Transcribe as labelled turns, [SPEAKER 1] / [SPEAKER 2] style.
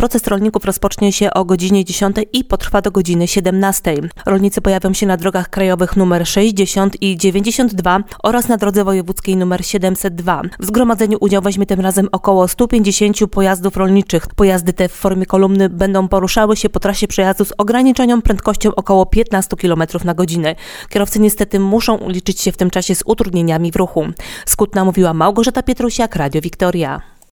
[SPEAKER 1] Proces rolników rozpocznie się o godzinie 10 i potrwa do godziny 17. Rolnicy pojawią się na drogach krajowych nr 60 i 92 oraz na drodze wojewódzkiej nr 702. W zgromadzeniu udział weźmie tym razem około 150 pojazdów rolniczych. Pojazdy te w formie kolumny będą poruszały się po trasie przejazdu z ograniczoną prędkością około 15 km na godzinę. Kierowcy niestety muszą liczyć się w tym czasie z utrudnieniami w ruchu. Skutna mówiła Małgorzata Pietrusiak, Radio Wiktoria.